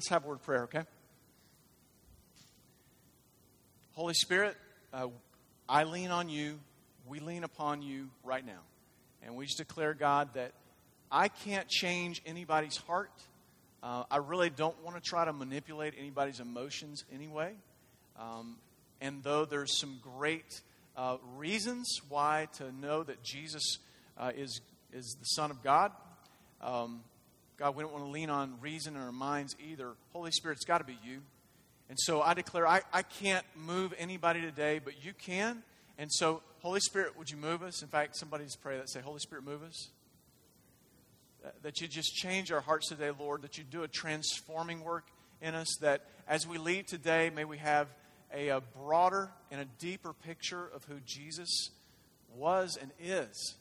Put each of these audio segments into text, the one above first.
Let's have a word of prayer, okay? Holy Spirit, uh, I lean on you. We lean upon you right now. And we just declare, God, that I can't change anybody's heart. Uh, I really don't want to try to manipulate anybody's emotions anyway. Um, and though there's some great uh, reasons why to know that Jesus uh, is, is the Son of God, um, God, we don't want to lean on reason in our minds either. Holy Spirit, it's got to be you. And so I declare I, I can't move anybody today, but you can. And so, Holy Spirit, would you move us? In fact, somebody's pray that say, Holy Spirit, move us. That you just change our hearts today, Lord, that you do a transforming work in us, that as we leave today, may we have a, a broader and a deeper picture of who Jesus was and is.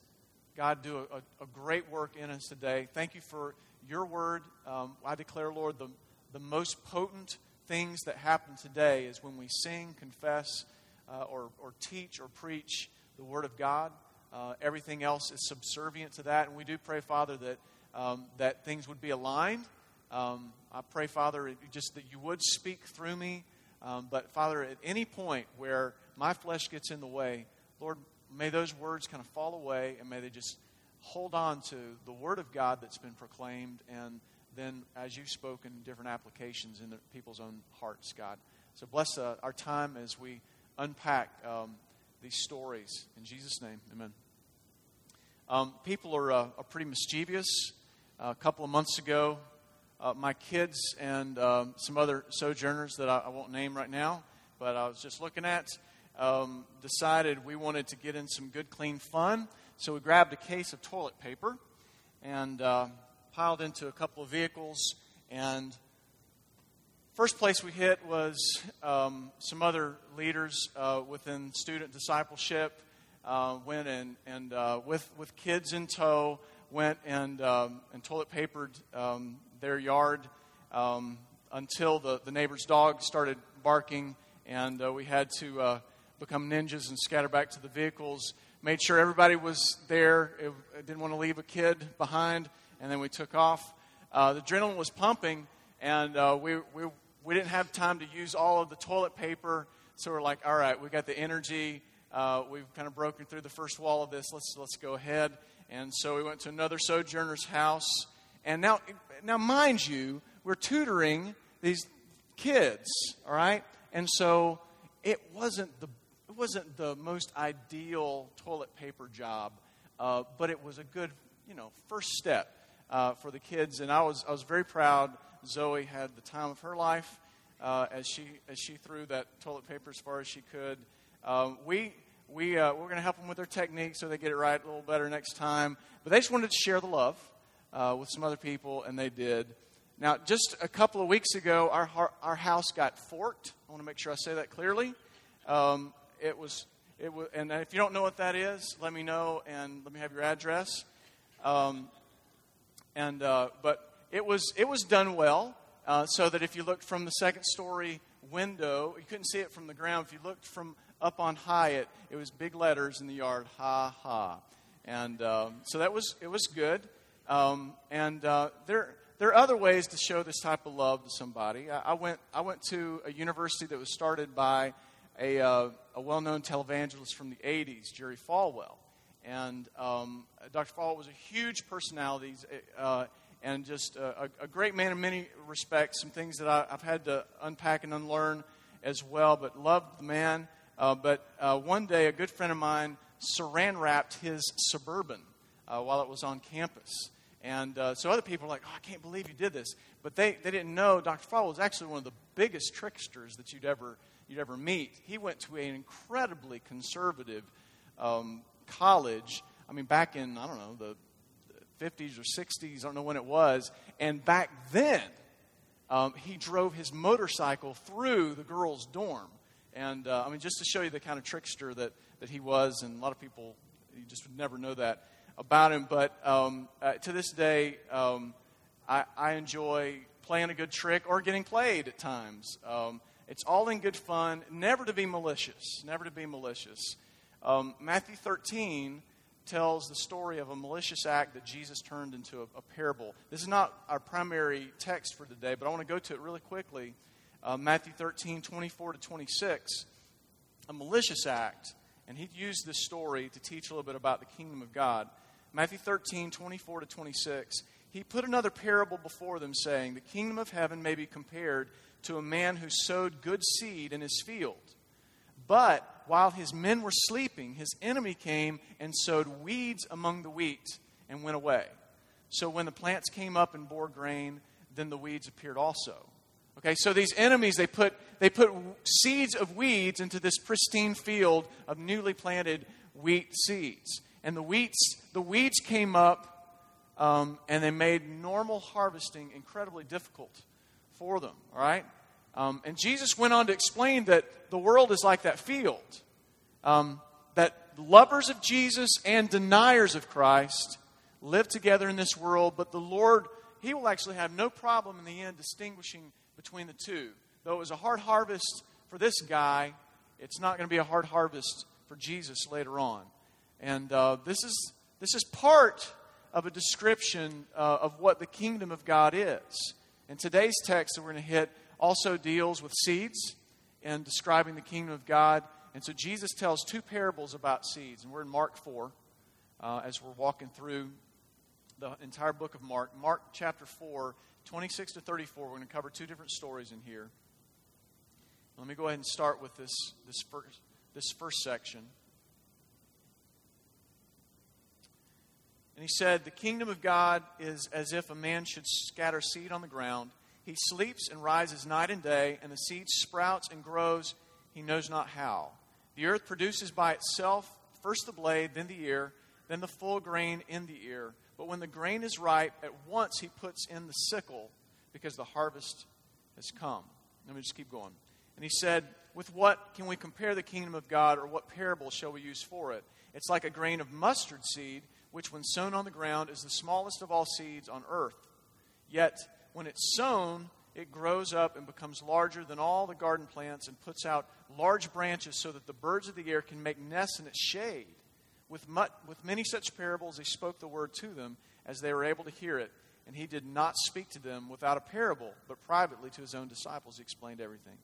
God, do a, a, great work in us today. Thank you for your word. Um, I declare, Lord, the, the most potent things that happen today is when we sing, confess, uh, or, or teach or preach the word of God. Uh, everything else is subservient to that. And we do pray, Father, that, um, that things would be aligned. Um, I pray, Father, just that you would speak through me. Um, but, Father, at any point where my flesh gets in the way, Lord, may those words kind of fall away and may they just hold on to the Word of God that's been proclaimed and then as you've spoken, different applications in the people's own hearts, God. So bless uh, our time as we unpack um, these stories. In Jesus' name, amen. Um, people are, uh, are pretty mischievous. Uh, a couple of months ago, uh, my kids and um, some other sojourners that I, I, won't name right now, but I was just looking at, um, decided we wanted to get in some good, clean fun. So we grabbed a case of toilet paper and uh, piled into a couple of vehicles. And first place we hit was um, some other leaders uh, within student discipleship. Uh, went and, and uh, with, with kids in tow, went and, um, and toilet papered um, their yard um, until the, the neighbor's dog started barking, and uh, we had to uh, become ninjas and scatter back to the vehicles. Made sure everybody was there. I didn't want to leave a kid behind, and then we took off. Uh, the adrenaline was pumping, and uh, we, we, we didn't have time to use all of the toilet paper. So we're like, all right, we got the energy. Uh, we've kind of broken through the first wall of this. Let's, let's go ahead. And so we went to another sojourner's house. And now, now, mind you, we're tutoring these kids, all right? And so it wasn't the, wasn't the most ideal toilet paper job, uh, but it was a good, you know, first step uh, for the kids. And I was, I was very proud. Zoe had the time of her life uh, as, she, as she threw that toilet paper as far as she could. Um, we, we, uh, we're going to help them with their technique so they get it right a little better next time. But they just wanted to share the love uh, with some other people, and they did. Now, just a couple of weeks ago, our, our house got forked. I want to make sure I say that clearly. Um, it was, it was, and if you don't know what that is, let me know and let me have your address. Um, and uh, but it was it was done well, uh, so that if you looked from the second story window, you couldn't see it from the ground. If you looked from up on high, it it was big letters in the yard, ha ha, and um, so that was it was good. Um, and uh, there there are other ways to show this type of love to somebody. I, I went I went to a university that was started by a, uh, a well known televangelist from the 80s, Jerry Falwell. And um, Dr. Falwell was a huge personality uh, and just a, a, great man in many respects. Some things that I, have had to unpack and unlearn as well, but loved the man. Uh, but uh, one day, a good friend of mine saran wrapped his Suburban uh, while it was on campus. And uh, so other people were like, oh, I can't believe you did this. But they, they didn't know Dr. Falwell was actually one of the biggest tricksters that you'd ever, you'd ever meet. He went to an incredibly conservative um, college. I mean, back in, I don't know, the 50s or 60s, I don't know when it was. And back then, um, he drove his motorcycle through the girls' dorm. And uh, I mean, just to show you the kind of trickster that, that he was, and a lot of people, you just would never know that about him. But um, uh, to this day, um, I, I, enjoy playing a good trick or getting played at times. Um, it's all in good fun, never to be malicious, never to be malicious. Um, Matthew 13 tells the story of a malicious act that Jesus turned into a, a parable. This is not our primary text for today, but I want to go to it really quickly. Uh, Matthew 13, 24 to 26. A malicious act, and he used this story to teach a little bit about the kingdom of God. Matthew 13, 24 to 26. He put another parable before them, saying, The kingdom of heaven may be compared to a man who sowed good seed in his field. But while his men were sleeping, his enemy came and sowed weeds among the wheat and went away. So when the plants came up and bore grain, then the weeds appeared also. Okay, so these enemies, they put, they put seeds of weeds into this pristine field of newly planted wheat seeds. And the, wheats, the weeds came up um, and they made normal harvesting incredibly difficult for them. All right? Um, and Jesus went on to explain that the world is like that field. Um, that lovers of Jesus and deniers of Christ live together in this world, but the Lord, He will actually have no problem in the end distinguishing between the two. Though it was a hard harvest for this guy, it's not going to be a hard harvest for Jesus later on. And uh, this, is, this is part of a description uh, of what the kingdom of God is. And today's text that we're going to hit also deals with seeds and describing the kingdom of God. And so Jesus tells two parables about seeds. And we're in Mark 4 uh, as we're walking through the entire book of Mark. Mark chapter 4, 26 to 34. We're going to cover two different stories in here. Let me go ahead and start with this, this, first, this first section. And he said, The kingdom of God is as if a man should scatter seed on the ground. He sleeps and rises night and day, and the seed sprouts and grows, he knows not how. The earth produces by itself first the blade, then the ear, then the full grain in the ear. But when the grain is ripe, at once he puts in the sickle, because the harvest has come. Let me just keep going. And he said, With what can we compare the kingdom of God, or what parable shall we use for it? It's like a grain of mustard seed which, when sown on the ground, is the smallest of all seeds on earth. Yet, when it's sown, it grows up and becomes larger than all the garden plants and puts out large branches so that the birds of the air can make nests in its shade. With, much, with many such parables, he spoke the word to them as they were able to hear it. And he did not speak to them without a parable, but privately to his own disciples, he explained everything.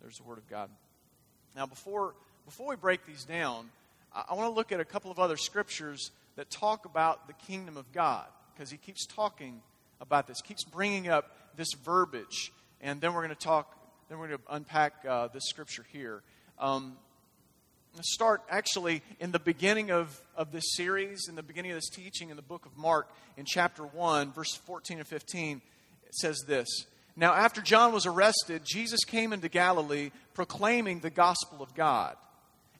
There's the word of God. Now, before, before we break these down, I, I want to look at a couple of other scriptures that talk about the kingdom of God because he keeps talking about this, keeps bringing up this verbiage. And then we're going to talk, then we're going to unpack uh, this scripture here. Um, let's start actually in the beginning of, of this series, in the beginning of this teaching in the book of Mark, in chapter 1, verse 14 and 15. It says this Now, after John was arrested, Jesus came into Galilee proclaiming the gospel of God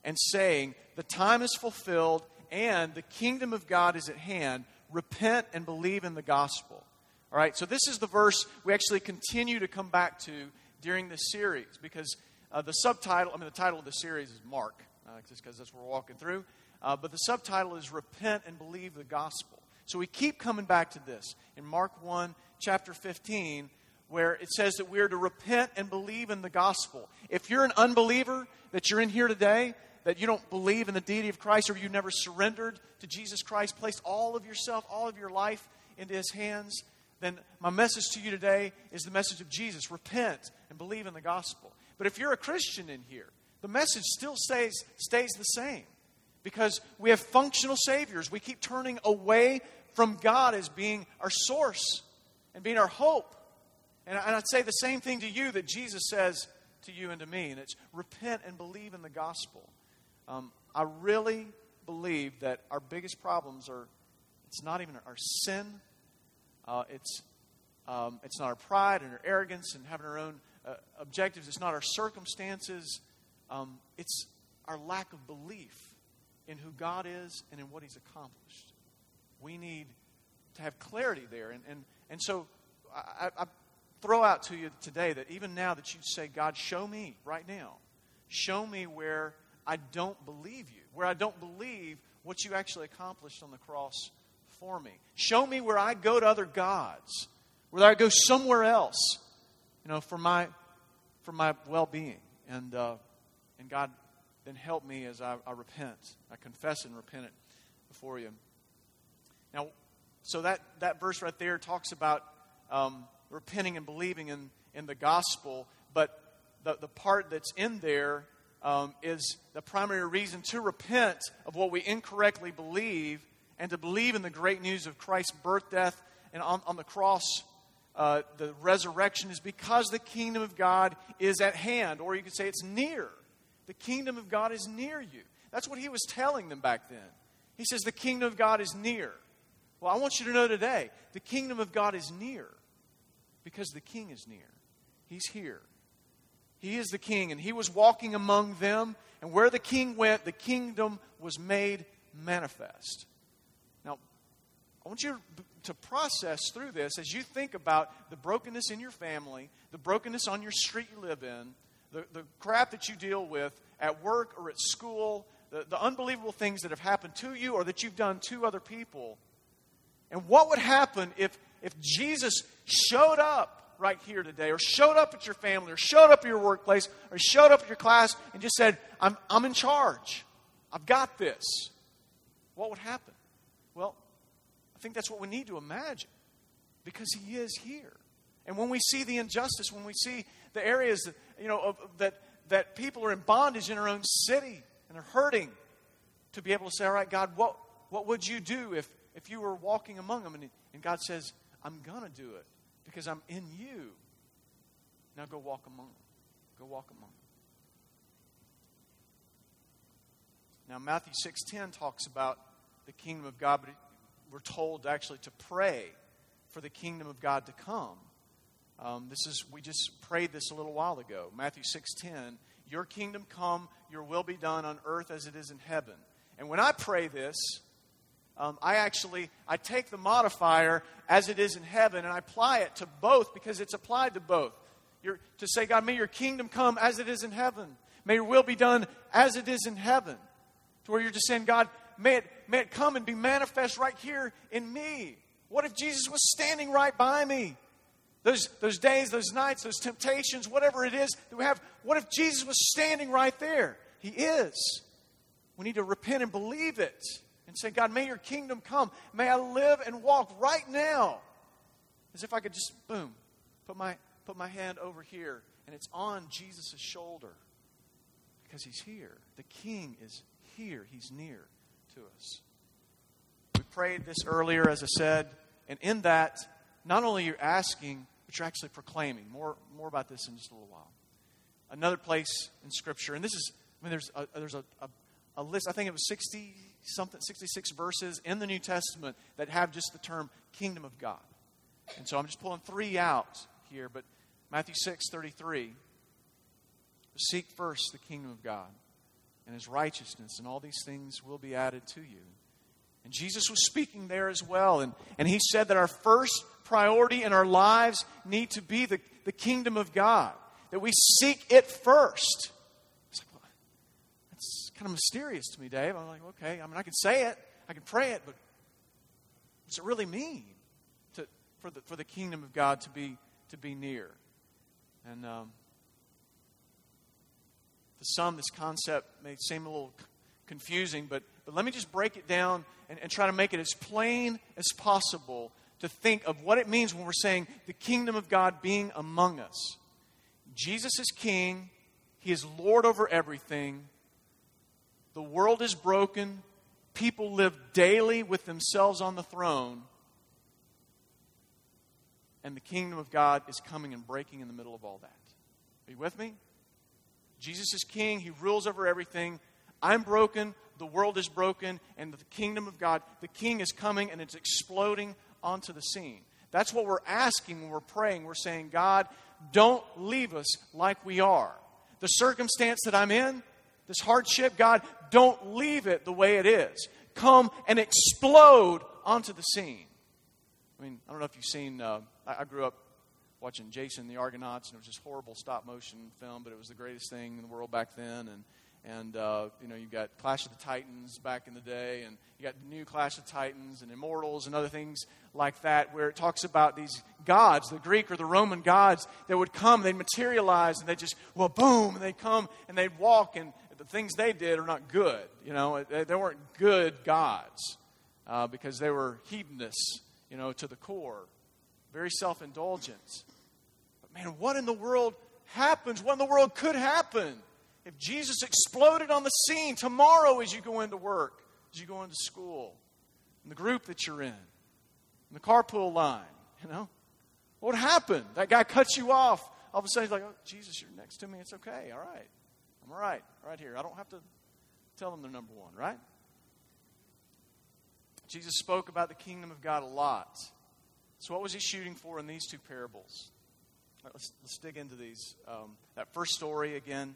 and saying, The time is fulfilled and the kingdom of God is at hand. Repent and believe in the gospel. All right, so this is the verse we actually continue to come back to during this series because uh, the subtitle, I mean, the title of the series is Mark, uh, just because that's what we're walking through. Uh, but the subtitle is Repent and Believe the Gospel. So we keep coming back to this in Mark 1, chapter 15, where it says that we are to repent and believe in the gospel. If you're an unbeliever, that you're in here today, that you don't believe in the deity of Christ or you've never surrendered to Jesus Christ, placed all of yourself, all of your life into His hands, then my message to you today is the message of Jesus. Repent and believe in the gospel. But if you're a Christian in here, the message still stays, stays the same because we have functional saviors. We keep turning away from God as being our source and being our hope. And I'd say the same thing to you that Jesus says to you and to me, and it's repent and believe in the gospel. Um, I really believe that our biggest problems are it's not even our sin, uh, it's, um, it's not our pride and our arrogance and having our own uh, objectives, it's not our circumstances, um, it's our lack of belief in who God is and in what He's accomplished. We need to have clarity there. And, and, and so I, I throw out to you today that even now that you say, God, show me right now, show me where I don't believe you, where I don't believe what you actually accomplished on the cross for me. Show me where I go to other gods, where I go somewhere else, you know, for my for my well-being. And uh, and God, then help me as I, I repent. I confess and repent it before you. Now, so that, that verse right there talks about um, repenting and believing in, in the gospel, but the, the part that's in there um, is the primary reason to repent of what we incorrectly believe and to believe in the great news of Christ's birth, death, and on, on the cross, uh, the resurrection is because the kingdom of God is at hand, or you could say it's near. The kingdom of God is near you. That's what he was telling them back then. He says, The kingdom of God is near. Well, I want you to know today the kingdom of God is near because the king is near. He's here. He is the king, and he was walking among them, and where the king went, the kingdom was made manifest. Now, I want you to process through this as you think about the brokenness in your family, the brokenness on your street you live in, the, the crap that you deal with at work or at school, the, the unbelievable things that have happened to you or that you've done to other people. And what would happen if, if Jesus showed up right here today, or showed up at your family, or showed up at your workplace, or showed up at your class and just said, I'm, I'm in charge. I've got this. What would happen? Well, I think that's what we need to imagine because He is here. And when we see the injustice, when we see the areas that, you know, of, that, that people are in bondage in our own city and they're hurting, to be able to say, All right, God, what, what would you do if, if you were walking among them? And, and God says, I'm going to do it because I'm in you. Now go walk among them. Go walk among them. Now Matthew 6:10 talks about the kingdom of God, but we're told actually to pray for the kingdom of God to come. Um, this is we just prayed this a little while ago. Matthew 6:10, "Your kingdom come, your will be done on earth as it is in heaven." And when I pray this, um, I actually I take the modifier as it is in heaven and I apply it to both because it's applied to both. You're, to say, God, may your kingdom come as it is in heaven. May your will be done as it is in heaven. To where you're just saying, God, may it, may it come and be manifest right here in me. What if Jesus was standing right by me? Those, those days, those nights, those temptations, whatever it is that we have, what if Jesus was standing right there? He is. We need to repent and believe it and say, God, may your kingdom come. May I live and walk right now as if I could just, boom, put my, put my hand over here and it's on Jesus' shoulder because he's here. The king is here, he's near to us. We prayed this earlier, as I said, and in that, not only you're asking, but you're actually proclaiming. More, more about this in just a little while. Another place in Scripture, and this is, I mean, there's a, there's a, a, a list, I think it was 60 something 66 verses in the New Testament that have just the term kingdom of God. And so I'm just pulling three out here, but Matthew 6 33. Seek first the kingdom of God and his righteousness, and all these things will be added to you. And Jesus was speaking there as well. And, and he said that our first priority in our lives need to be the, the kingdom of God, that we seek it first kind of mysterious to me, Dave. I'm like, okay, I mean, I can say it, I can pray it, but what's it really mean to, for, the, for the kingdom of God to be, to be near? And um, to some, this concept may seem a little confusing, but, but let me just break it down and, and try to make it as plain as possible to think of what it means when we're saying the kingdom of God being among us. Jesus is king, he is Lord over everything. The world is broken. People live daily with themselves on the throne. And the kingdom of God is coming and breaking in the middle of all that. Are you with me? Jesus is king. He rules over everything. I'm broken. The world is broken. And the kingdom of God, the king is coming and it's exploding onto the scene. That's what we're asking when we're praying. We're saying, God, don't leave us like we are. The circumstance that I'm in, this hardship, God, don't leave it the way it is. Come and explode onto the scene. I mean, I don't know if you've seen, uh, I, I, grew up watching Jason the Argonauts, and it was just horrible stop motion film, but it was the greatest thing in the world back then. And, and uh, you know, you've got Clash of the Titans back in the day, and you got the new Clash of Titans and Immortals and other things like that, where it talks about these gods, the Greek or the Roman gods, that would come, they'd materialize, and they just, well, boom, and they'd come and they'd walk, and the things they did are not good. You know, they, they weren't good gods. uh, because they were hedonists, you know, to the core, very self indulgent. But man, what in the world happens? What in the world could happen if Jesus exploded on the scene tomorrow as you go into work, as you go into school, in the group that you're in, in the carpool line, you know? What happened? That guy cuts you off. All of a sudden, he's like, oh, Jesus, you're next to me. It's okay. All right. I'm. Right here. I don't have to tell them they're number one, right? Jesus spoke about the kingdom of God a lot. So, what was he shooting for in these two parables? Let's, let's dig into these. Um, that first story again,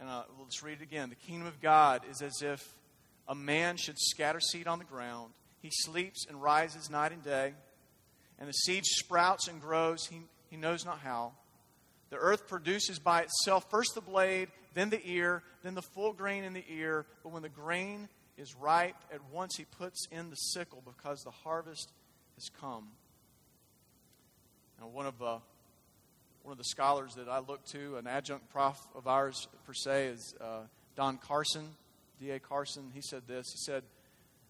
and uh, let's read it again. The kingdom of God is as if a man should scatter seed on the ground. He sleeps and rises night and day, and the seed sprouts and grows. He, he knows not how. The earth produces by itself first the blade, then the ear, then the full grain in the ear. But when the grain is ripe, at once he puts in the sickle because the harvest has come. Now, one of uh, one of the scholars that I look to, an adjunct prof of ours per se, is uh, Don Carson, D.A. Carson. He said this. He said,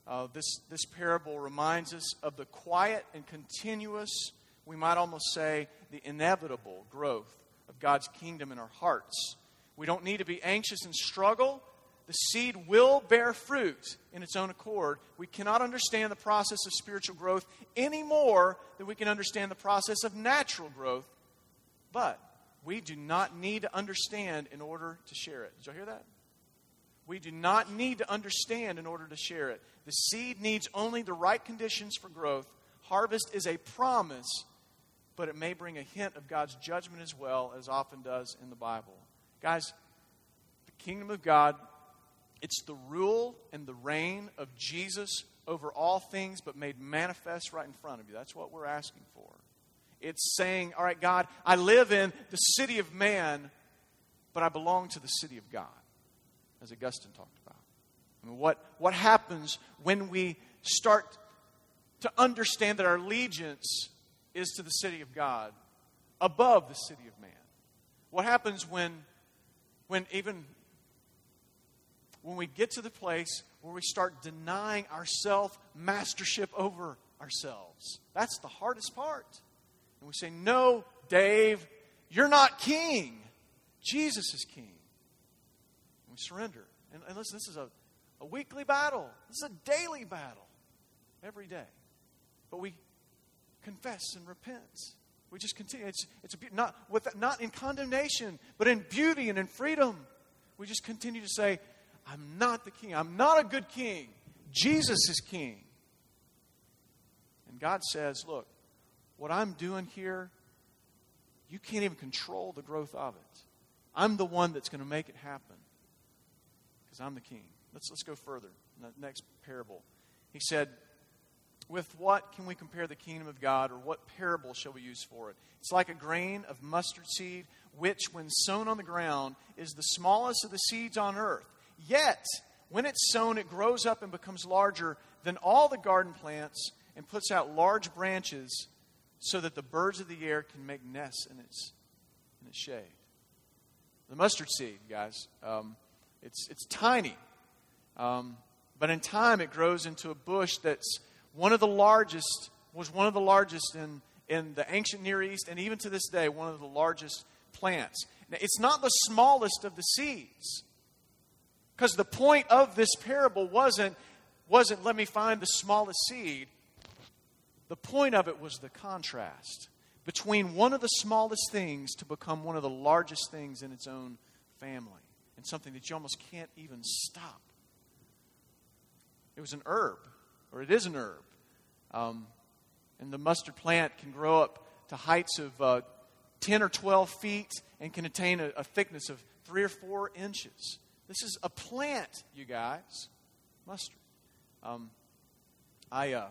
uh, this, this parable reminds us of the quiet and continuous, we might almost say, the inevitable growth of God's kingdom in our hearts. We don't need to be anxious and struggle. The seed will bear fruit in its own accord. We cannot understand the process of spiritual growth any more than we can understand the process of natural growth. But we do not need to understand in order to share it. Did y'all hear that? We do not need to understand in order to share it. The seed needs only the right conditions for growth. Harvest is a promise but it may bring a hint of God's judgment as well, as often does in the Bible. Guys, the kingdom of God, it's the rule and the reign of Jesus over all things, but made manifest right in front of you. That's what we're asking for. It's saying, All right, God, I live in the city of man, but I belong to the city of God, as Augustine talked about. I mean, what, what happens when we start to understand that our allegiance is to the city of God above the city of man. What happens when, when even when we get to the place where we start denying ourself mastership over ourselves? That's the hardest part. And we say, No, Dave, you're not king. Jesus is king. And we surrender. And, and listen, this is a, a weekly battle, this is a daily battle every day. But we confess and repent. We just continue. It's, it's a, not, with, not in condemnation, but in beauty and in freedom. We just continue to say, I'm not the king. I'm not a good king. Jesus is king. And God says, Look, what I'm doing here, you can't even control the growth of it. I'm the one that's going to make it happen because I'm the king. Let's, let's go further. The next parable. He said, with what can we compare the kingdom of God, or what parable shall we use for it? It's like a grain of mustard seed, which, when sown on the ground, is the smallest of the seeds on earth. Yet, when it's sown, it grows up and becomes larger than all the garden plants and puts out large branches so that the birds of the air can make nests in its, in its shade. The mustard seed, guys, um, it's, it's tiny. Um, but in time, it grows into a bush that's one of the largest, was one of the largest in, in the ancient Near East, and even to this day, one of the largest plants. Now, it's not the smallest of the seeds. Because the point of this parable wasn't, wasn't let me find the smallest seed. The point of it was the contrast between one of the smallest things to become one of the largest things in its own family and something that you almost can't even stop. It was an herb, or it is an herb. Um, and the mustard plant can grow up to heights of uh, 10 or 12 feet and can attain a, a thickness of 3 or 4 inches. This is a plant, you guys. Mustard. Um, I, uh,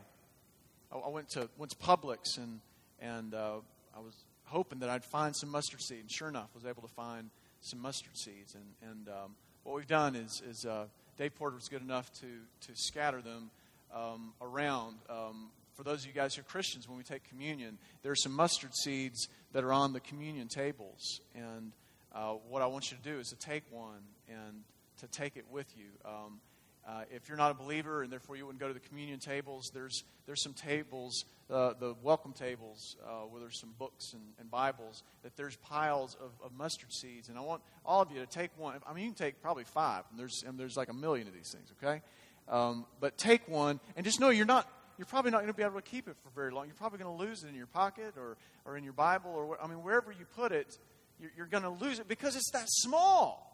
I went to went to Publix and and uh, I was hoping that I'd find some mustard seed, and sure enough, was able to find some mustard seeds. And and um, what we've done is is uh, Dave Porter was good enough to to scatter them um, around. Um, for those of you guys who are Christians, when we take communion, there are some mustard seeds that are on the communion tables. And uh, what I want you to do is to take one and to take it with you. Um, Uh, if you're not a believer and therefore you wouldn't go to the communion tables, there's, there's some tables, uh, the welcome tables, uh, where there's some books and, and Bibles, that there's piles of, of, mustard seeds. And I want all of you to take one. I mean, you can take probably five, and there's, and there's like a million of these things, okay? Um, but take one and just know you're not. You're probably not going to be able to keep it for very long. You're probably going to lose it in your pocket or, or in your Bible or I mean wherever you put it, you're, you're going to lose it because it's that small.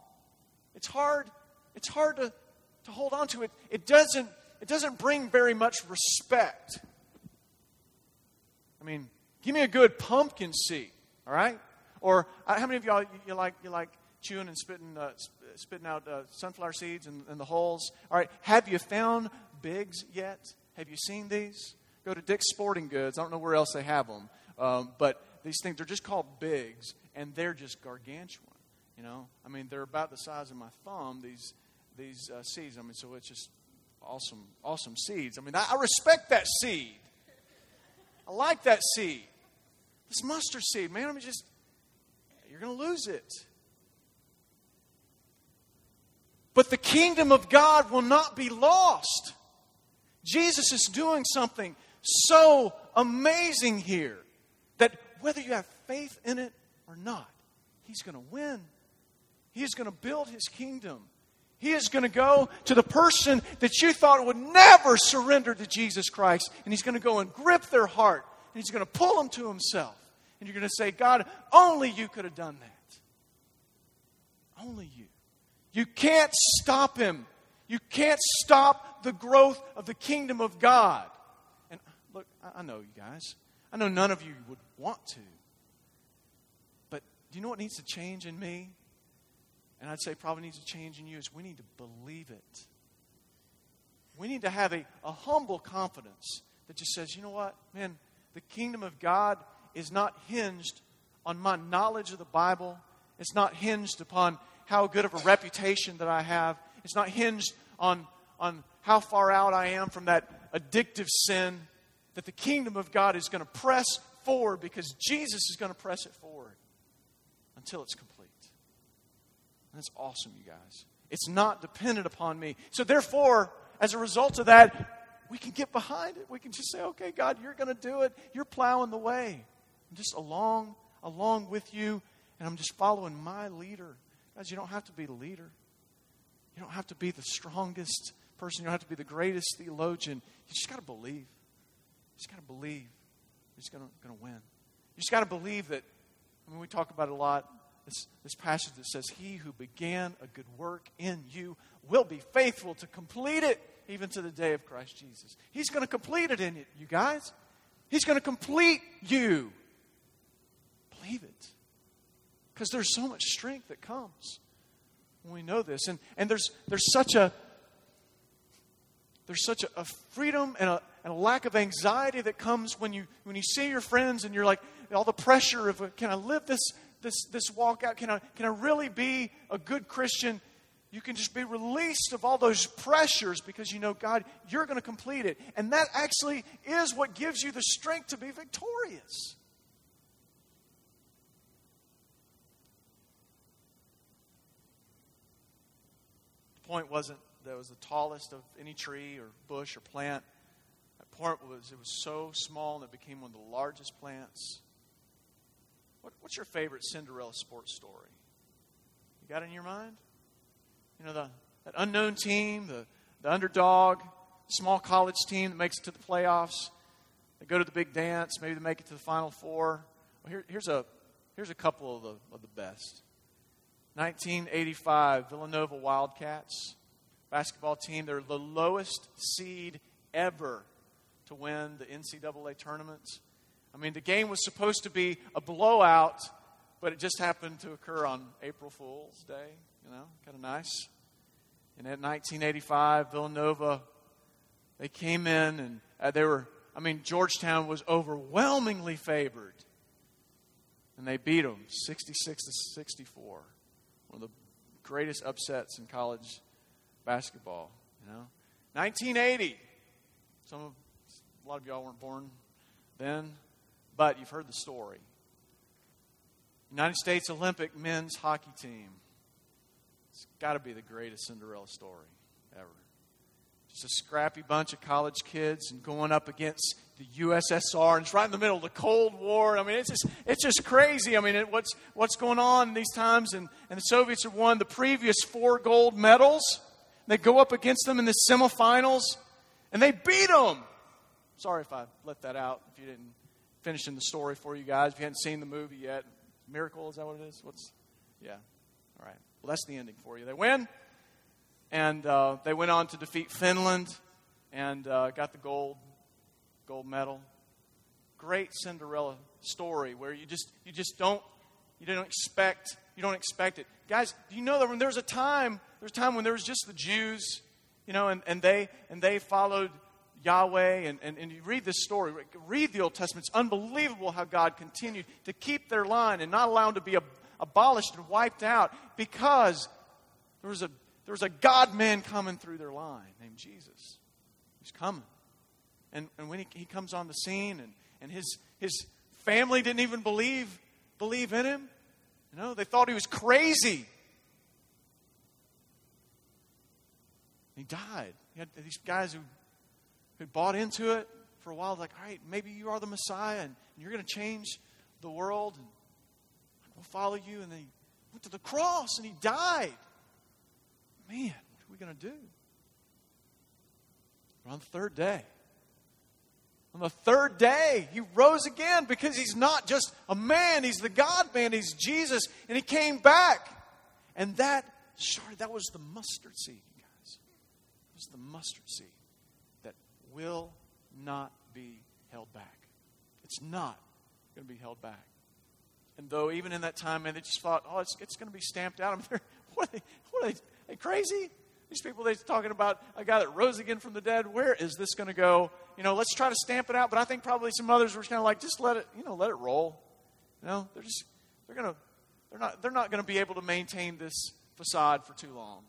It's hard. It's hard to to hold on to it, it doesn't, it doesn't bring very much respect. I mean, give me a good pumpkin seed, all right? Or uh, how many of y'all you, you, like you like chewing and spitting uh, spitting out uh, sunflower seeds in, in the holes? All right, have you found bigs yet? Have you seen these? Go to Dick's Sporting Goods. I don't know where else they have them, um, but these things they're just called bigs, and they're just gargantuan. You know, I mean, they're about the size of my thumb. These these uh, seeds. I mean, so it's just awesome, awesome seeds. I mean, I, I respect that seed. I like that seed. This mustard seed, man, I mean, just, you're going to lose it. But the kingdom of God will not be lost. Jesus is doing something so amazing here that whether you have faith in it or not, He's going to win. He's going to build His kingdom. He is going to go to the person that you thought would never surrender to Jesus Christ, and He's going to go and grip their heart, and He's going to pull them to Himself. And you're going to say, God, only you could have done that. Only you. You can't stop Him. You can't stop the growth of the kingdom of God. And look, I know you guys. I know none of you would want to. But do you know what needs to change in me? and I'd say probably needs to change in you, is we need to believe it. We need to have a, a humble confidence that just says, you know what, man, the kingdom of God is not hinged on my knowledge of the Bible. It's not hinged upon how good of a reputation that I have. It's not hinged on, on how far out I am from that addictive sin. That the kingdom of God is going to press forward because Jesus is going to press it forward until it's complete. That's awesome, you guys. It's not dependent upon me. So, therefore, as a result of that, we can get behind it. We can just say, okay, God, you're going to do it. You're plowing the way. I'm just along, along with you, and I'm just following my leader. Guys, you don't have to be the leader. You don't have to be the strongest person. You don't have to be the greatest theologian. You just got to believe. You just got to believe. You're just going to win. You just got to believe that. I mean, we talk about it a lot this, this passage that says, He who began a good work in you will be faithful to complete it even to the day of Christ Jesus. He's going to complete it in you, you guys. He's going to complete you. Believe it. Because there's so much strength that comes when we know this. And, and there's, there's such a there's such a, a freedom and a, and a lack of anxiety that comes when you when you see your friends and you're like all the pressure of can I live this this, this walk out? Can I, can I really be a good Christian? You can just be released of all those pressures because you know, God, you're going to complete it. And that actually is what gives you the strength to be victorious. Point wasn't that was the tallest of any tree or bush or plant. The point was it was so small and it became one of the largest plants what, what's your favorite Cinderella sports story? You got it in your mind? You know, the, that unknown team, the, the underdog, small college team that makes it to the playoffs. They go to the big dance. Maybe they make it to the Final Four. Well, here, here's, a, here's a couple of the, of the best. 1985, Villanova Wildcats basketball team. They're the lowest seed ever to win the NCAA tournament. I mean, the game was supposed to be a blowout, but it just happened to occur on April Fool's Day. You know, kind of nice. And in 1985, Villanova, they came in and uh, they were, I mean, Georgetown was overwhelmingly favored. And they beat them 66 to 64. One of the greatest upsets in college basketball. You know, 1980. Some of, a lot of y'all weren't born then. But you've heard the story. United States Olympic men's hockey team. It's got to be the greatest Cinderella story ever. just a scrappy bunch of college kids and going up against the USSR, and it's right in the middle of the Cold War. I mean, it's just it's just crazy. I mean, it, what's what's going on in these times? And, and the Soviets have won the previous four gold medals. They go up against them in the semifinals, and they beat them. Sorry if I let that out. If you didn't finish in the story for you guys, if you hadn't seen the movie yet, Miracle is that what it is? What's yeah? All right. Well, that's the ending for you. They win, and uh, they went on to defeat Finland and uh, got the gold gold medal. Great Cinderella story where you just you just don't you don't expect you don't expect it. Guys, do you know that when there was a time there's a time when there was just the Jews, you know, and, and they and they followed Yahweh and, and, and you read this story, read the Old Testament. It's unbelievable how God continued to keep their line and not allow them to be abolished and wiped out because there was a there was a God man coming through their line named Jesus. He's coming. And, and when he, he comes on the scene and, and his, his family didn't even believe, believe in him, you know, they thought he was crazy. He died. He had these guys who, who bought into it for a while, like, all right, maybe you are the Messiah and you're going to change the world and we'll follow you. And then he went to the cross and he died. Man, what are we going to do? We're on the third day, on the third day, he rose again because he's not just a man, he's the God man, he's Jesus, and he came back. And that, sorry, that was the mustard seed, you guys. It was the mustard seed that will not be held back. It's not going to be held back. And though even in that time, man, they just thought, oh, it's, it's going to be stamped out. I mean, what are they, what are they, are they crazy? These people they're talking about a guy that rose again from the dead. Where is this going to go? You know, let's try to stamp it out. But I think probably some others were kind of like, just let it, you know, let it roll. You know, they're just they're gonna they're not they're not going to be able to maintain this facade for too long.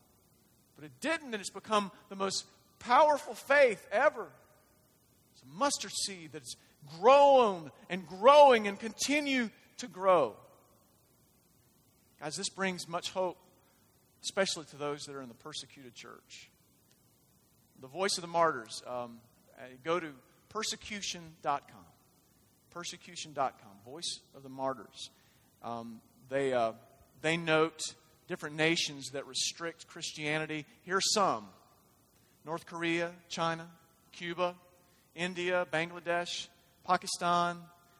But it didn't, and it's become the most powerful faith ever. It's a mustard seed that's grown and growing and continue to grow. Guys, this brings much hope especially to those that are in the persecuted church. The Voice of the Martyrs, um, uh, go to persecution.com. Persecution.com, Voice of the Martyrs. Um, they, uh, they note different nations that restrict Christianity. Here's some North Korea, China, Cuba, India, Bangladesh, Pakistan,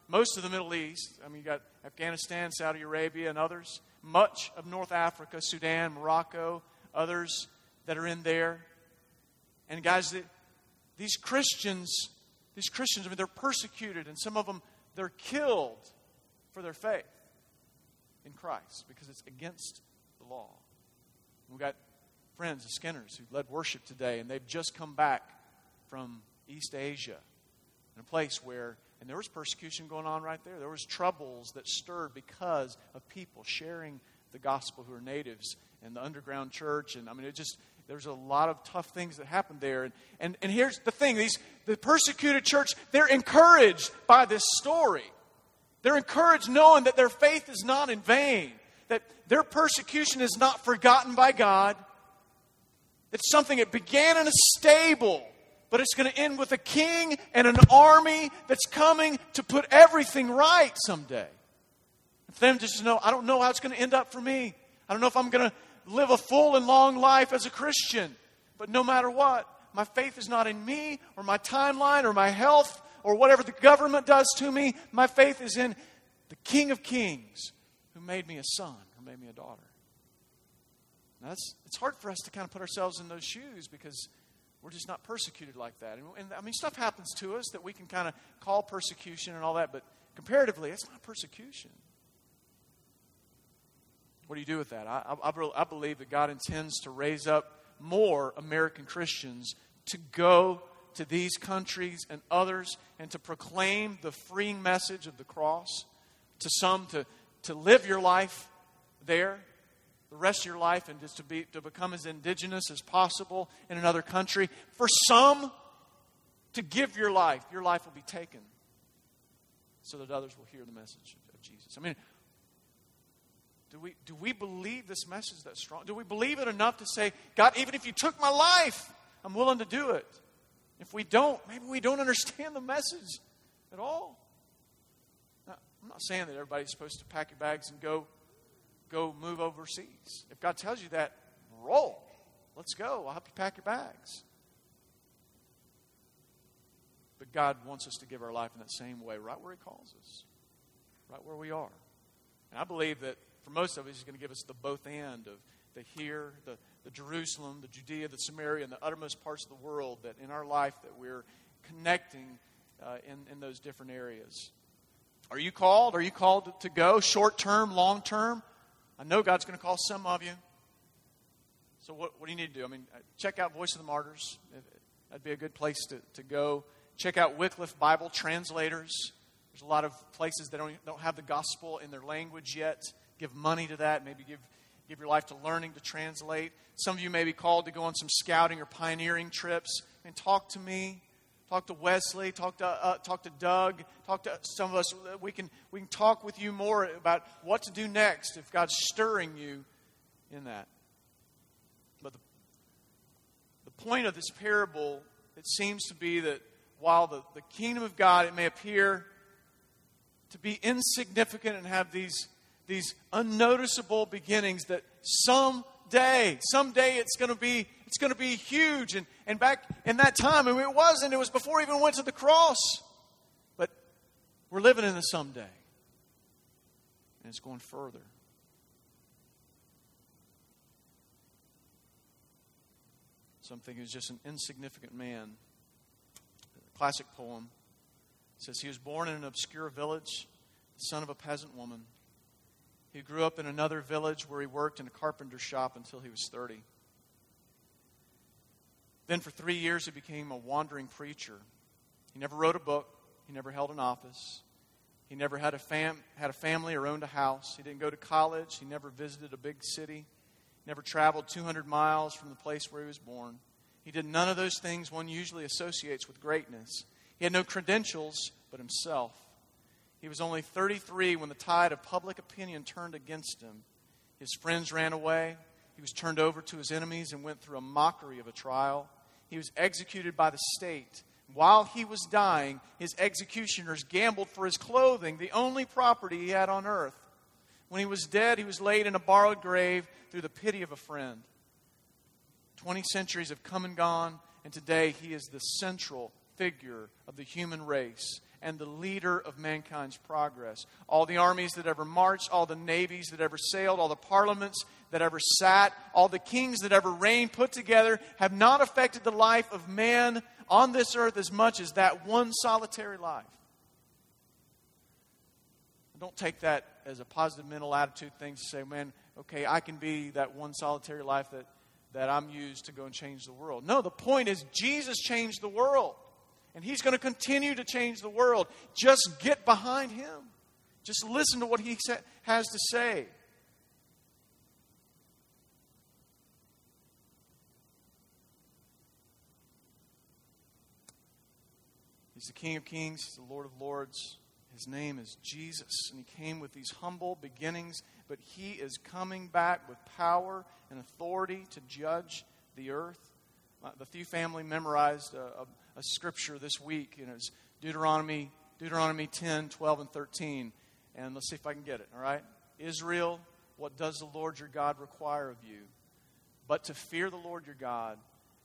most of the Middle East. I mean, you got Afghanistan, Saudi Arabia, and others much of North Africa, Sudan, Morocco, others that are in there. And guys, these Christians, these Christians, I mean, they're persecuted, and some of them, they're killed for their faith in Christ because it's against the law. We've got friends, the Skinners, who led worship today, and they've just come back from East Asia in a place where and there was persecution going on right there. There was troubles that stirred because of people sharing the gospel who are natives in the underground church. And I mean, it just, there's a lot of tough things that happened there. And, and, and here's the thing these, the persecuted church, they're encouraged by this story. They're encouraged knowing that their faith is not in vain, that their persecution is not forgotten by God. It's something that began in a stable but it's going to end with a king and an army that's coming to put everything right someday. For them to just know, I don't know how it's going to end up for me. I don't know if I'm going to live a full and long life as a Christian. But no matter what, my faith is not in me or my timeline or my health or whatever the government does to me. My faith is in the King of Kings who made me a son who made me a daughter. Now, that's, it's hard for us to kind of put ourselves in those shoes because we're just not persecuted like that. And, and I mean, stuff happens to us that we can kind of call persecution and all that, but comparatively, it's not persecution. What do you do with that? I, I, I believe that God intends to raise up more American Christians to go to these countries and others and to proclaim the freeing message of the cross. To some, to, to live your life there the rest of your life and just to, be, to become as indigenous as possible in another country. For some, to give your life, your life will be taken so that others will hear the message of Jesus. I mean, do we, do we believe this message that strong? Do we believe it enough to say, God, even if you took my life, I'm willing to do it. If we don't, maybe we don't understand the message at all. Now, I'm not saying that everybody's supposed to pack your bags and go go move overseas. If God tells you that, roll. Let's go. I'll help you pack your bags. But God wants us to give our life in that same way, right where He calls us, right where we are. And I believe that for most of us, He's going to give us the both end of the here, the, the Jerusalem, the Judea, the Samaria, and the uttermost parts of the world that in our life that we're connecting uh, in, in those different areas. Are you called? Are you called to go short term, long term? I know God's going to call some of you. So, what, what do you need to do? I mean, uh, check out Voice of the Martyrs. That'd be a good place to, to go. Check out Wycliffe Bible Translators. There's a lot of places that don't, don't have the gospel in their language yet. Give money to that. Maybe give, give your life to learning to translate. Some of you may be called to go on some scouting or pioneering trips. And talk to me. Talk to Wesley. Talk to, uh, talk to Doug. Talk to some of us. We can, we can talk with you more about what to do next if God's stirring you in that. But the, the point of this parable, it seems to be that while the, the kingdom of God, it may appear to be insignificant and have these, these unnoticeable beginnings, that someday, someday it's going to be it's going to be huge. And, and back in that time, I mean, it wasn't. It was before he even went to the cross. But we're living in the someday. And it's going further. Something who's just an insignificant man. A classic poem says he was born in an obscure village, the son of a peasant woman. He grew up in another village where he worked in a carpenter shop until he was 30. Then for three years, he became a wandering preacher. He never wrote a book, he never held an office. He never had a, fam- had a family or owned a house. He didn't go to college. He never visited a big city. Never traveled 200 miles from the place where he was born. He did none of those things one usually associates with greatness. He had no credentials but himself. He was only 33 when the tide of public opinion turned against him. His friends ran away. He was turned over to his enemies and went through a mockery of a trial. He was executed by the state. While he was dying, his executioners gambled for his clothing, the only property he had on earth. When he was dead, he was laid in a borrowed grave through the pity of a friend. Twenty centuries have come and gone, and today he is the central figure of the human race and the leader of mankind's progress. All the armies that ever marched, all the navies that ever sailed, all the parliaments that ever sat, all the kings that ever reigned put together have not affected the life of man on this earth as much as that one solitary life. Don't take that as a positive mental attitude thing to say, man, okay, I can be that one solitary life that, that I'm used to go and change the world. No, the point is Jesus changed the world. And he's going to continue to change the world. Just get behind him. Just listen to what he has to say. He's the King of Kings, He's the Lord of Lords. His name is Jesus, and he came with these humble beginnings, but he is coming back with power and authority to judge the earth. The Few family memorized a, a a scripture this week, and it's Deuteronomy, Deuteronomy 10, 12, and 13. And let's see if I can get it, all right? Israel, what does the Lord your God require of you? But to fear the Lord your God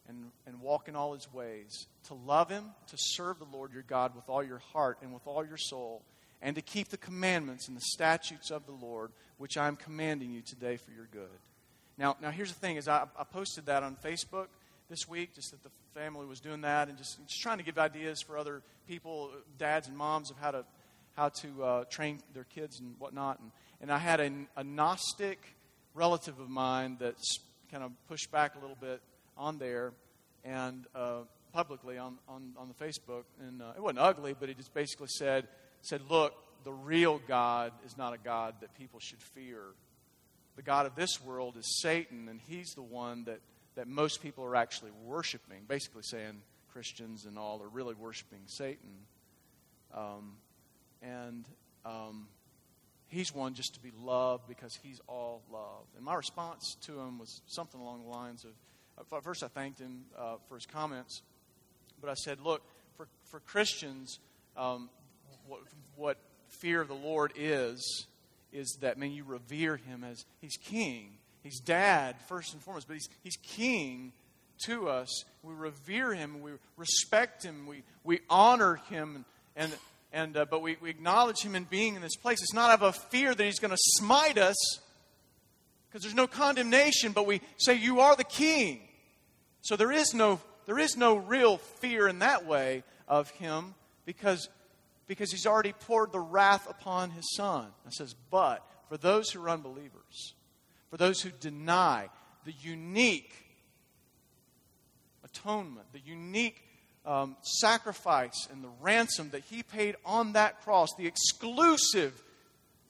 and, and walk in all his ways, to love him, to serve the Lord your God with all your heart and with all your soul, and to keep the commandments and the statutes of the Lord, which I am commanding you today for your good. Now, now here's the thing: is I, I posted that on Facebook, this week, just that the family was doing that, and just, just trying to give ideas for other people, dads and moms, of how to how to uh, train their kids and whatnot. And, and I had a, a Gnostic relative of mine that's kind of pushed back a little bit on there and uh, publicly on, on, on the Facebook. And uh, it wasn't ugly, but he just basically said, said, Look, the real God is not a God that people should fear. The God of this world is Satan, and he's the one that that most people are actually worshiping, basically saying Christians and all are really worshiping Satan. Um, and um, he's one just to be loved because he's all love. And my response to him was something along the lines of, first I thanked him uh, for his comments, but I said, look, for, for Christians, um, what, what fear of the Lord is, is that, man, you revere him as he's king. He's dad, first and foremost, but he's, he's king to us. We revere him, we respect him, we, we honor him, and, and, uh, but we, we acknowledge him in being in this place. It's not out of a fear that he's going to smite us, because there's no condemnation, but we say, You are the king. So there is no, there is no real fear in that way of him because, because he's already poured the wrath upon his son. It says, But for those who are unbelievers, for those who deny the unique atonement, the unique um, sacrifice and the ransom that he paid on that cross, the exclusive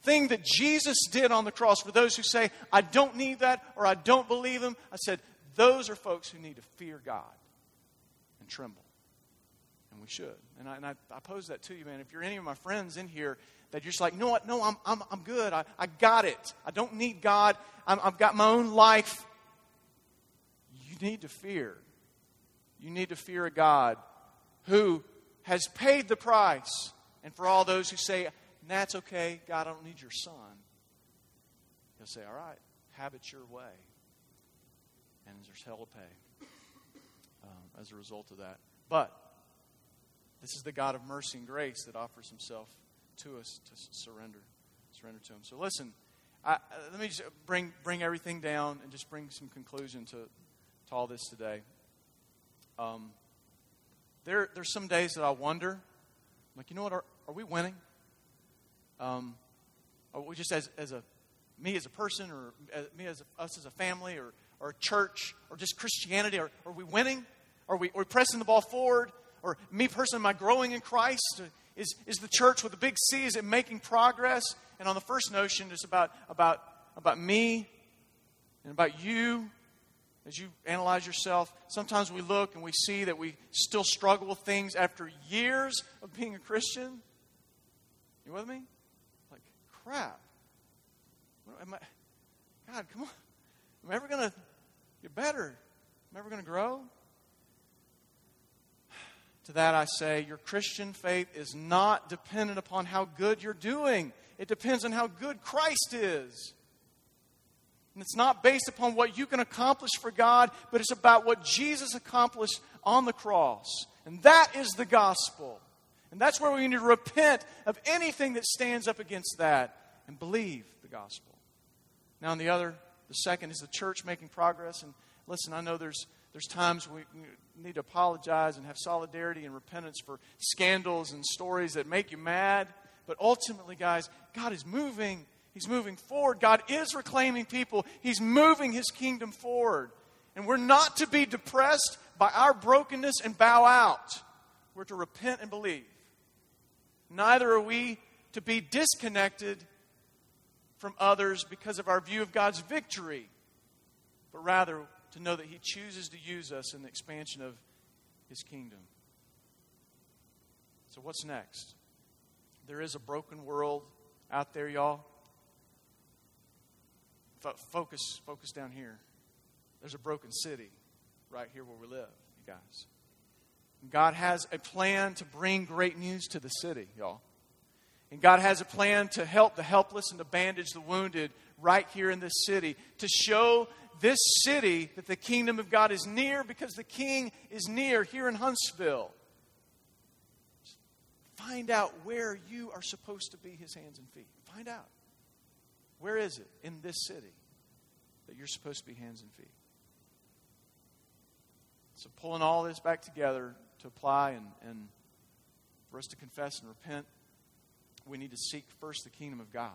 thing that Jesus did on the cross, for those who say, I don't need that or I don't believe him, I said, those are folks who need to fear God and tremble. And we should. And I, and I, I pose that to you, man. If you're any of my friends in here that you're just like, no, what? No, I'm, I'm, I'm good. I, I got it. I don't need God. I'm, I've got my own life. You need to fear. You need to fear a God who has paid the price. And for all those who say, that's okay, God, I don't need your son, he'll say, all right, have it your way. There's hell to pay um, as a result of that. But this is the God of mercy and grace that offers himself to us to surrender, surrender to him. So listen, I, let me just bring, bring everything down and just bring some conclusion to, to all this today. Um, there, there's some days that I wonder, like, you know what, are, are we winning? Um, are we just as, as a, me as a person or as, me as a, us as a family or, or church or just Christianity, are, are we winning? Are we, are we pressing the ball forward? Or me personally, am I growing in Christ? Is, is the church with a big C, is it making progress? And on the first notion, it's about, about, about me and about you as you analyze yourself, sometimes we look and we see that we still struggle with things after years of being a Christian. You with me? Like, crap. Am I, God, come on. Am I ever going to get better? I'm ever going to grow? To that I say, your Christian faith is not dependent upon how good you're doing. It depends on how good Christ is. And it's not based upon what you can accomplish for God, but it's about what Jesus accomplished on the cross. And that is the gospel. And that's where we need to repent of anything that stands up against that and believe the gospel. Now, on the other, the second is the church making progress. And listen, I know there's, there's times we need to apologize and have solidarity and repentance for scandals and stories that make you mad. But ultimately, guys, God is moving He's moving forward. God is reclaiming people, He's moving His kingdom forward. And we're not to be depressed by our brokenness and bow out. We're to repent and believe. Neither are we to be disconnected from others because of our view of God's victory, but rather to know that He chooses to use us in the expansion of His kingdom. So, what's next? There is a broken world out there, y'all focus, focus down here. There's a broken city right here where we live, you guys. God has a plan to bring great news to the city, y'all. And God has a plan to help the helpless and to bandage the wounded right here in this city, to show this city that the kingdom of God is near because the king is near here in Huntsville. Find out where you are supposed to be his hands and feet. Find out. Where is it in this city that you're supposed to be hands and feet? So, pulling all this back together to apply and, and for us to confess and repent, we need to seek first the kingdom of God.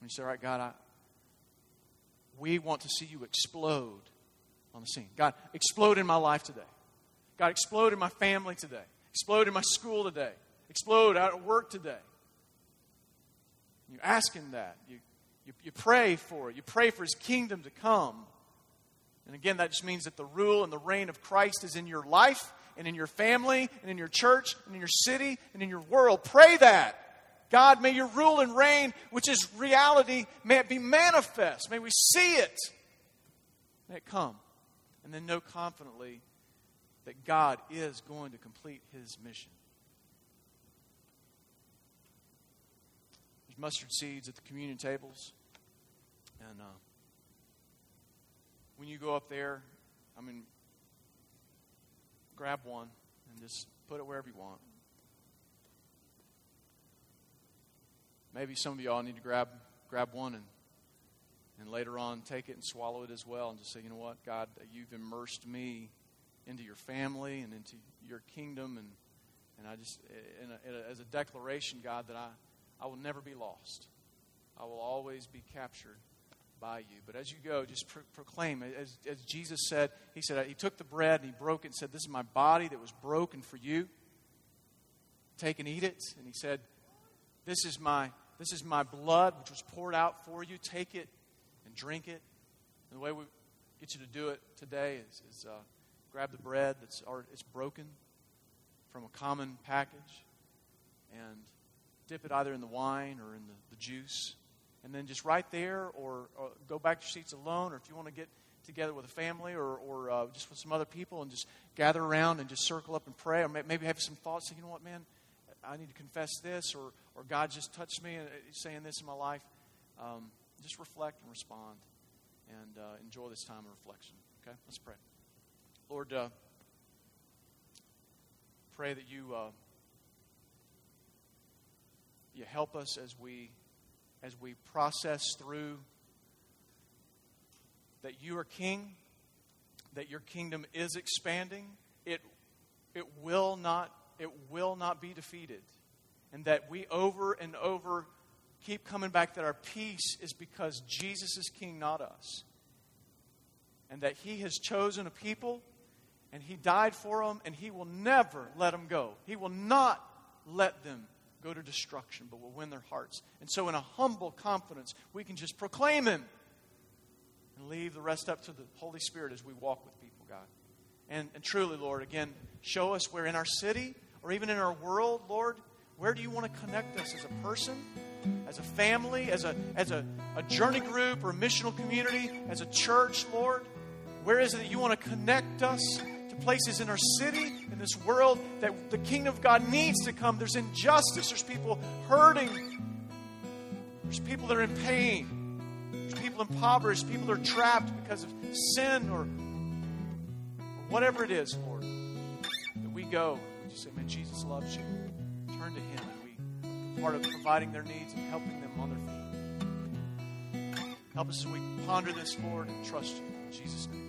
When you say, All right, God, I, we want to see you explode on the scene. God, explode in my life today. God, explode in my family today. Explode in my school today. Explode out at work today. You ask Him that. You, you, you pray for it. You pray for His kingdom to come. And again, that just means that the rule and the reign of Christ is in your life and in your family and in your church and in your city and in your world. Pray that. God, may your rule and reign, which is reality, may it be manifest. May we see it. May it come and then know confidently that God is going to complete his mission. There's mustard seeds at the communion tables. And uh, when you go up there, I mean, grab one and just put it wherever you want. Maybe some of y'all need to grab grab one and and later on take it and swallow it as well and just say, you know what, God, you've immersed me into your family and into your kingdom and and I just in a, in a, as a declaration, God, that I I will never be lost. I will always be captured by you. But as you go, just pro- proclaim. As, as Jesus said, He said, He took the bread and He broke it and said, This is my body that was broken for you. Take and eat it. And He said, This is my, this is my blood which was poured out for you. Take it and drink it. And the way we get you to do it today is, is uh, grab the bread that's it's broken from a common package and dip it either in the wine or in the, the juice. And then just right there, or, or, go back to your seats alone, or if you want to get together with a family or, or uh, just with some other people and just gather around and just circle up and pray, or maybe have some thoughts, say, you know what, man, I need to confess this, or, or God just touched me and saying this in my life. Um, just reflect and respond and uh, enjoy this time of reflection. Okay, let's pray. Lord, uh, pray that you. Uh, you help us as we as we process through that you are king, that your kingdom is expanding. It it will not it will not be defeated. And that we over and over keep coming back that our peace is because Jesus is king, not us. And that he has chosen a people and he died for them and he will never let them go. He will not let them go to destruction, but will win their hearts. And so, in a humble confidence, we can just proclaim Him and leave the rest up to the Holy Spirit as we walk with people, God. And, and truly, Lord, again, show us where in our city or even in our world, Lord, where do you want to connect us as a person, as a family, as a, as a, a journey group or a missional community, as a church, Lord? Where is it that you want to connect us to places in our city, this world, that the kingdom of God needs to come. There's injustice, there's people hurting, there's people that are in pain, there's people impoverished, people are trapped because of sin or, or whatever it is, Lord. That we go we just say, Man, Jesus loves you. Turn to Him and we part of providing their needs and helping them on their feet. Help us as we ponder this, Lord, and trust you. In Jesus' name.